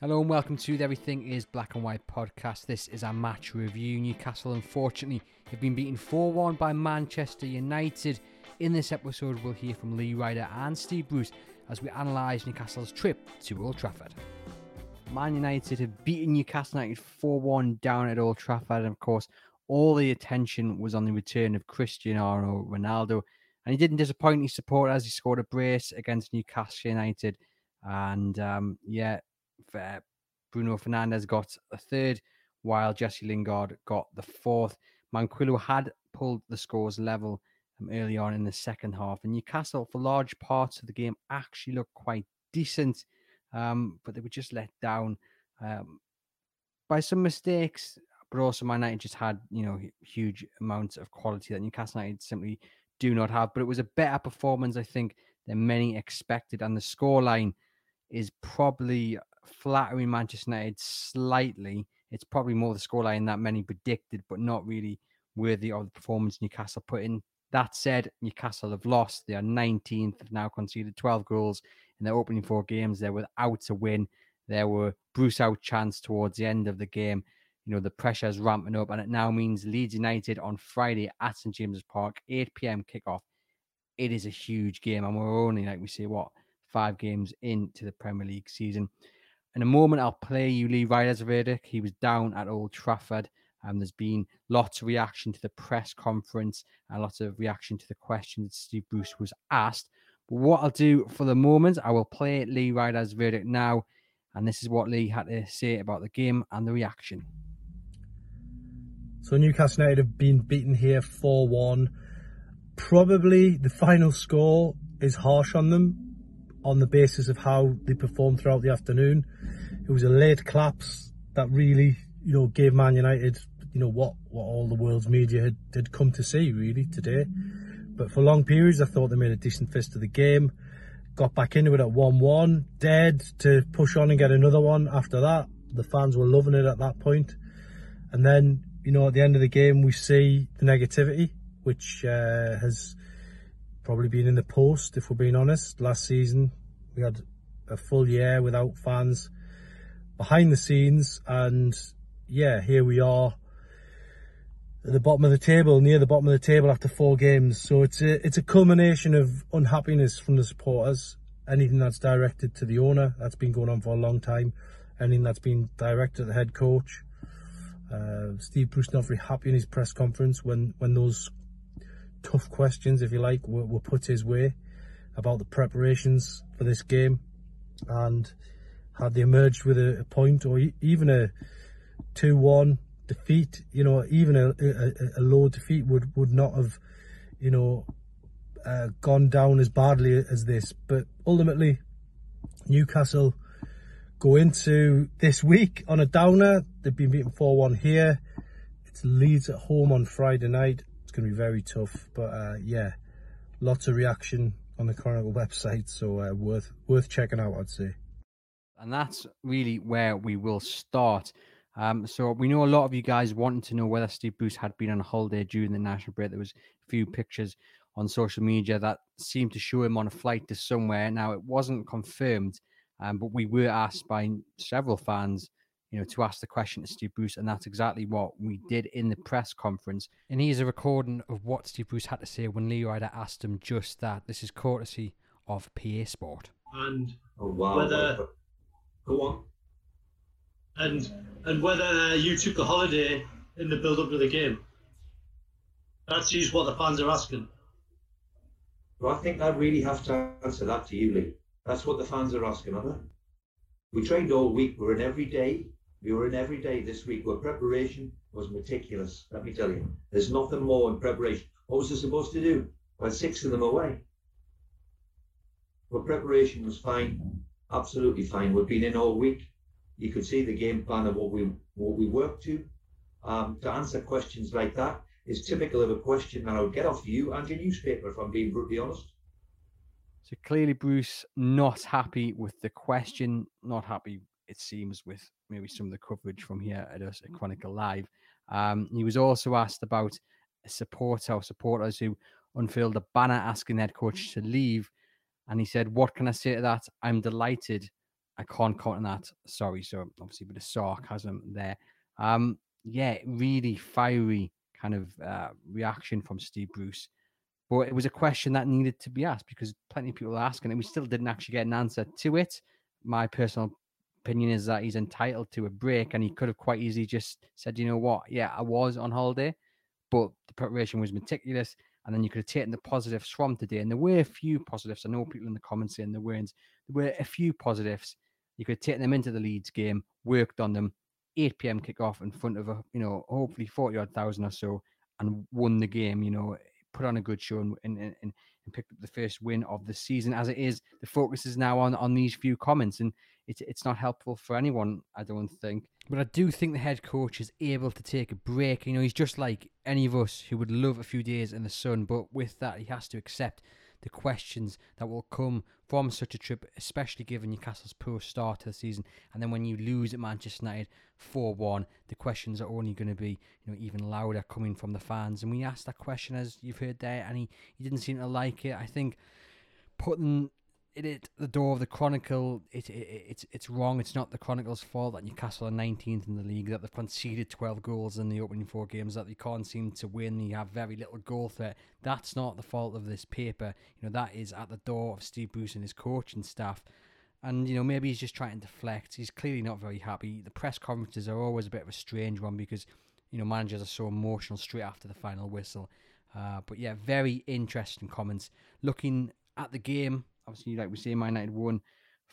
Hello and welcome to the Everything is Black and White podcast. This is our match review. Newcastle, unfortunately, have been beaten 4 1 by Manchester United. In this episode, we'll hear from Lee Ryder and Steve Bruce as we analyse Newcastle's trip to Old Trafford. Man United have beaten Newcastle United 4 1 down at Old Trafford, and of course, all the attention was on the return of Cristiano Ronaldo. And he didn't disappoint his supporters. He scored a brace against Newcastle United. And um, yeah, uh, Bruno Fernandes got a third, while Jesse Lingard got the fourth. Manquillo had pulled the scores level um, early on in the second half, and Newcastle, for large parts of the game, actually looked quite decent, um, but they were just let down um, by some mistakes. But also, Man United just had you know huge amounts of quality that Newcastle United simply do not have. But it was a better performance, I think, than many expected, and the scoreline is probably flattering Manchester United slightly. It's probably more the scoreline that many predicted, but not really worthy of the performance Newcastle put in. That said, Newcastle have lost. They are 19th, have now conceded 12 goals in their opening four games. They're without a win. There were Bruce out chance towards the end of the game. You know, the pressure is ramping up, and it now means Leeds United on Friday at St James's Park, 8 p.m. kickoff. It is a huge game, and we're only, like we say, what, five games into the Premier League season. In a moment, I'll play you Lee Ryder's verdict. He was down at Old Trafford. and there's been lots of reaction to the press conference and lots of reaction to the question that Steve Bruce was asked. But what I'll do for the moment, I will play Lee Ryder's verdict now. And this is what Lee had to say about the game and the reaction. So Newcastle United have been beaten here 4-1. Probably the final score is harsh on them on the basis of how they performed throughout the afternoon. It was a late collapse that really, you know, gave Man United, you know, what, what all the world's media had, had come to see really today. But for long periods, I thought they made a decent fist of the game. Got back into it at 1-1, dead to push on and get another one after that. The fans were loving it at that point. And then, you know, at the end of the game, we see the negativity, which uh, has probably been in the post, if we're being honest. Last season, we had a full year without fans behind the scenes, and yeah, here we are at the bottom of the table, near the bottom of the table after four games. So it's a it's a culmination of unhappiness from the supporters. Anything that's directed to the owner, that's been going on for a long time. Anything that's been directed at the head coach. Uh, Steve Bruce not very happy in his press conference when when those tough questions, if you like, were, were put his way about the preparations for this game. And had they emerged with a, a point or even a 2 1 defeat, you know, even a, a, a, low defeat would, would not have, you know, uh, gone down as badly as this. But ultimately, Newcastle go into this week on a downer. They've been beaten 4 1 here. It's Leeds at home on Friday night it's going to be very tough. But uh, yeah, lots of reaction on the Chronicle website, so uh, worth worth checking out, I'd say. And that's really where we will start. Um, so we know a lot of you guys wanting to know whether Steve Bruce had been on holiday during the national break. There was a few pictures on social media that seemed to show him on a flight to somewhere. Now it wasn't confirmed, um, but we were asked by several fans you know, to ask the question to Steve Bruce, and that's exactly what we did in the press conference. And here's a recording of what Steve Bruce had to say when Lee Ryder asked him just that. This is courtesy of PA Sport. And oh, wow. whether go on, and and whether uh, you took a holiday in the build up to the game. That's just what the fans are asking. Well, I think I really have to answer that to you, Lee. That's what the fans are asking, are they? We trained all week. We're in every day. We were in every day this week where preparation was meticulous. Let me tell you, there's nothing more in preparation. What was I supposed to do? Well, six of them away. But preparation was fine. absolutely fine. We've been in all week. You could see the game plan of what we what we work to. Um, to answer questions like that is typical of a question that I would get off you and your newspaper, if I'm being brutally honest. So clearly, Bruce not happy with the question, not happy, it seems, with maybe some of the coverage from here at us at Chronicle Live. Um, he was also asked about a supporter or supporters who unfurled a banner asking head coach to leave. And he said, What can I say to that? I'm delighted. I can't comment on that. Sorry. So obviously a bit of sarcasm there. Um, yeah, really fiery kind of uh, reaction from Steve Bruce. But it was a question that needed to be asked because plenty of people were asking it. We still didn't actually get an answer to it. My personal opinion is that he's entitled to a break and he could have quite easily just said, you know what, yeah, I was on holiday, but the preparation was meticulous. And then you could have taken the positives from today. And there were a few positives. I know people in the comments saying there weren't. There were a few positives. You could taken them into the Leeds game, worked on them, 8 p.m. kickoff in front of a, you know, hopefully 40 odd thousand or so, and won the game. You know, put on a good show and, and, and, and picked up the first win of the season. As it is, the focus is now on on these few comments, and it's it's not helpful for anyone. I don't think. But I do think the head coach is able to take a break. You know, he's just like any of us who would love a few days in the sun, but with that, he has to accept the questions that will come from such a trip, especially given Newcastle's poor start to the season. And then when you lose at Manchester United 4 1, the questions are only going to be you know even louder coming from the fans. And we asked that question, as you've heard there, and he, he didn't seem to like it. I think putting it at the door of the Chronicle, it, it, it's it's wrong. It's not the Chronicle's fault that Newcastle are 19th in the league, that they've conceded 12 goals in the opening four games, that they can't seem to win. You have very little goal threat. That's not the fault of this paper. You know that is at the door of Steve Bruce and his coaching staff. And you know maybe he's just trying to deflect. He's clearly not very happy. The press conferences are always a bit of a strange one because you know managers are so emotional straight after the final whistle. Uh, but yeah, very interesting comments. Looking at the game, obviously, like we say, Man United won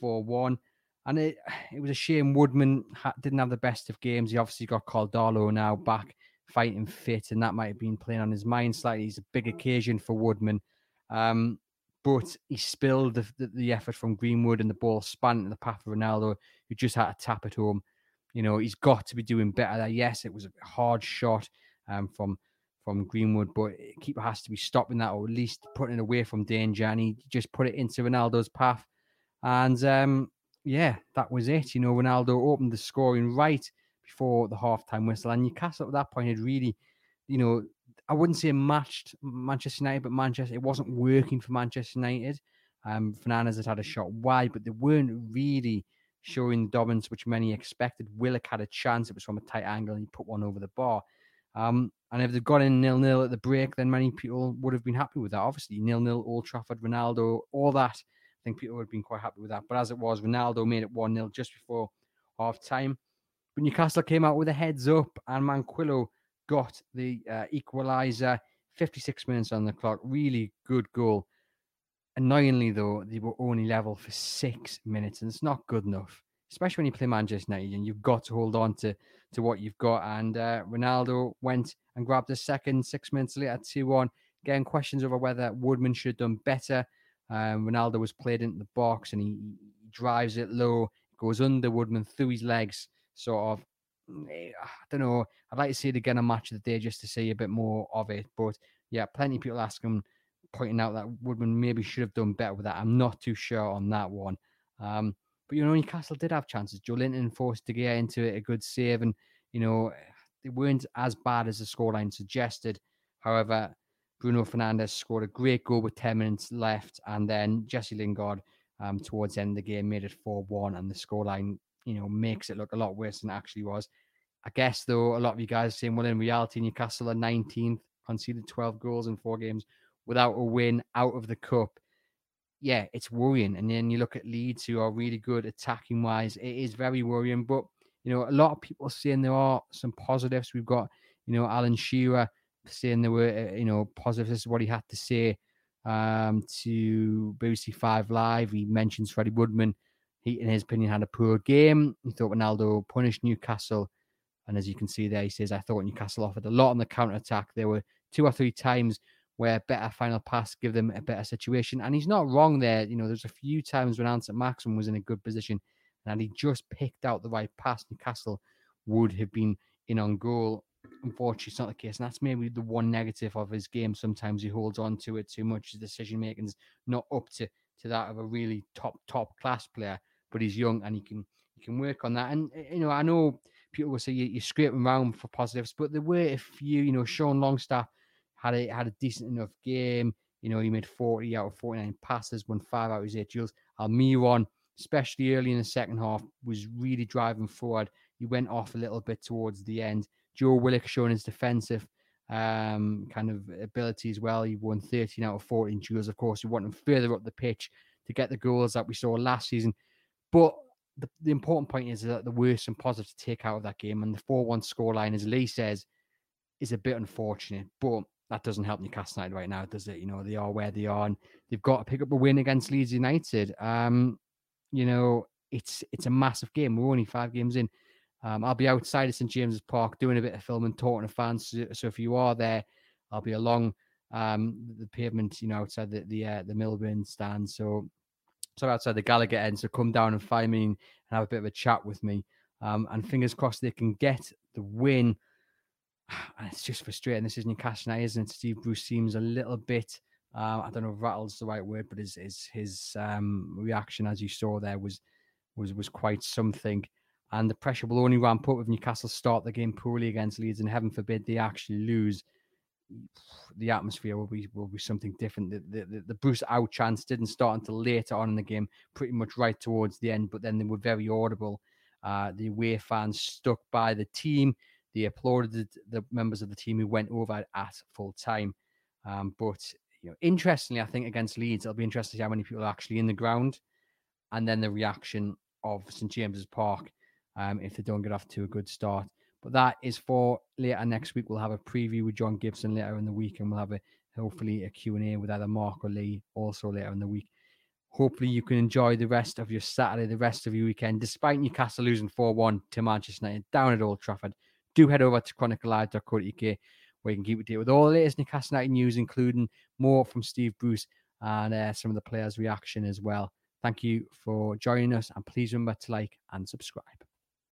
4 1. And it it was a shame Woodman ha- didn't have the best of games. He obviously got Karl Darlow now back fighting fit, and that might have been playing on his mind slightly. It's a big occasion for Woodman. Um, but he spilled the, the, the, effort from Greenwood and the ball span into the path of Ronaldo, who just had to tap it home. You know, he's got to be doing better there. Yes, it was a hard shot um, from from Greenwood, but keeper has to be stopping that or at least putting it away from danger. And he just put it into Ronaldo's path. And um, yeah, that was it. You know, Ronaldo opened the scoring right before the halftime whistle. And Newcastle at that point had really, you know, I wouldn't say matched Manchester United, but Manchester, it wasn't working for Manchester United. Um, Fernandes had had a shot wide, but they weren't really showing dominance, which many expected. Willock had a chance. It was from a tight angle and he put one over the bar. Um, and if they'd got in nil nil at the break, then many people would have been happy with that. Obviously, nil nil, Old Trafford, Ronaldo, all that. I think people would have been quite happy with that. But as it was, Ronaldo made it 1 0 just before half time. But Newcastle came out with a heads up, and Manquillo got the uh, equaliser. 56 minutes on the clock. Really good goal. Annoyingly, though, they were only level for six minutes, and it's not good enough especially when you play Manchester United and you've got to hold on to, to what you've got. And uh, Ronaldo went and grabbed a second six minutes later, 2 1. Again, questions over whether Woodman should have done better. Um, Ronaldo was played into the box and he, he drives it low, goes under Woodman through his legs, sort of. Eh, I don't know. I'd like to see it again a match of the day just to see a bit more of it. But yeah, plenty of people asking, pointing out that Woodman maybe should have done better with that. I'm not too sure on that one. Um, but you know, Newcastle did have chances. Joelinton forced De Gea into it, a good save, and you know they weren't as bad as the scoreline suggested. However, Bruno Fernandes scored a great goal with 10 minutes left, and then Jesse Lingard um, towards the end of the game made it 4-1, and the scoreline, you know, makes it look a lot worse than it actually was. I guess though, a lot of you guys are saying, well, in reality, Newcastle are 19th, conceded 12 goals in four games without a win out of the cup yeah, it's worrying. And then you look at Leeds, who are really good attacking wise. It is very worrying. But you know, a lot of people saying there are some positives. We've got you know Alan Shearer saying there were uh, you know positives. This is what he had to say um, to BBC Five Live. He mentions Freddie Woodman. He, in his opinion, had a poor game. He thought Ronaldo punished Newcastle. And as you can see there, he says, I thought Newcastle offered a lot on the counter attack. There were two or three times where a better final pass give them a better situation. And he's not wrong there. You know, there's a few times when Ant Saint-Maximin was in a good position and he just picked out the right pass. Newcastle would have been in on goal. Unfortunately, it's not the case. And that's maybe the one negative of his game. Sometimes he holds on to it too much. His decision making is not up to, to that of a really top, top class player, but he's young and he can he can work on that. And eh, you know, I know people will say you, are scraping around for positives, but there were a few, you know, Sean Longstaff had a had a decent enough game. You know, he made 40 out of 49 passes, won five out of his eight duels. Almiron, especially early in the second half, was really driving forward. He went off a little bit towards the end. Joe Willock showing his defensive um, kind of ability as well. He won 13 out of 14 duels. Of course, we want him further up the pitch to get the goals that we saw last season. But the, the important point is that the worst and positive to take out of that game and the 4 1 scoreline, as Lee says, is a bit unfortunate. But that doesn't help Newcastle United right now, does it? You know, they are where they are, and they've got to pick up a win against Leeds United. Um, you know, it's it's a massive game. We're only five games in. Um, I'll be outside of St James's Park doing a bit of filming, talking to fans. So if you are there, I'll be along um, the pavement, you know, outside the the, uh, the Milburn stand. So so outside the Gallowgate end. So come down and find me and have a bit of a chat with me. Um, and fingers crossed they can get the win and it's just frustrating. This is Newcastle isn't it? Steve Bruce seems a little bit, uh, I don't know if rattles the right word, but his his, his um, reaction, as you saw there, was was was quite something. And the pressure will only ramp up if Newcastle start the game poorly against Leeds, and heaven forbid they actually lose. The atmosphere will be will be something different. The, the, the Bruce out chance didn't start until later on in the game, pretty much right towards the end, but then they were very audible. Uh, the away fans stuck by the team they applauded the members of the team who went over at full time. Um, but you know, interestingly, I think against Leeds, it'll be interesting to see how many people are actually in the ground, and then the reaction of St James's Park um, if they don't get off to a good start. But that is for later next week. We'll have a preview with John Gibson later in the week, and we'll have a hopefully a Q&A with either Mark or Lee also later in the week. Hopefully you can enjoy the rest of your Saturday, the rest of your weekend, despite Newcastle losing 4-1 to Manchester United down at Old Trafford do head over to chroniclelive.co.uk where you can keep up to date with all the latest Newcastle United news, including more from Steve Bruce and uh, some of the players' reaction as well. Thank you for joining us, and please remember to like and subscribe.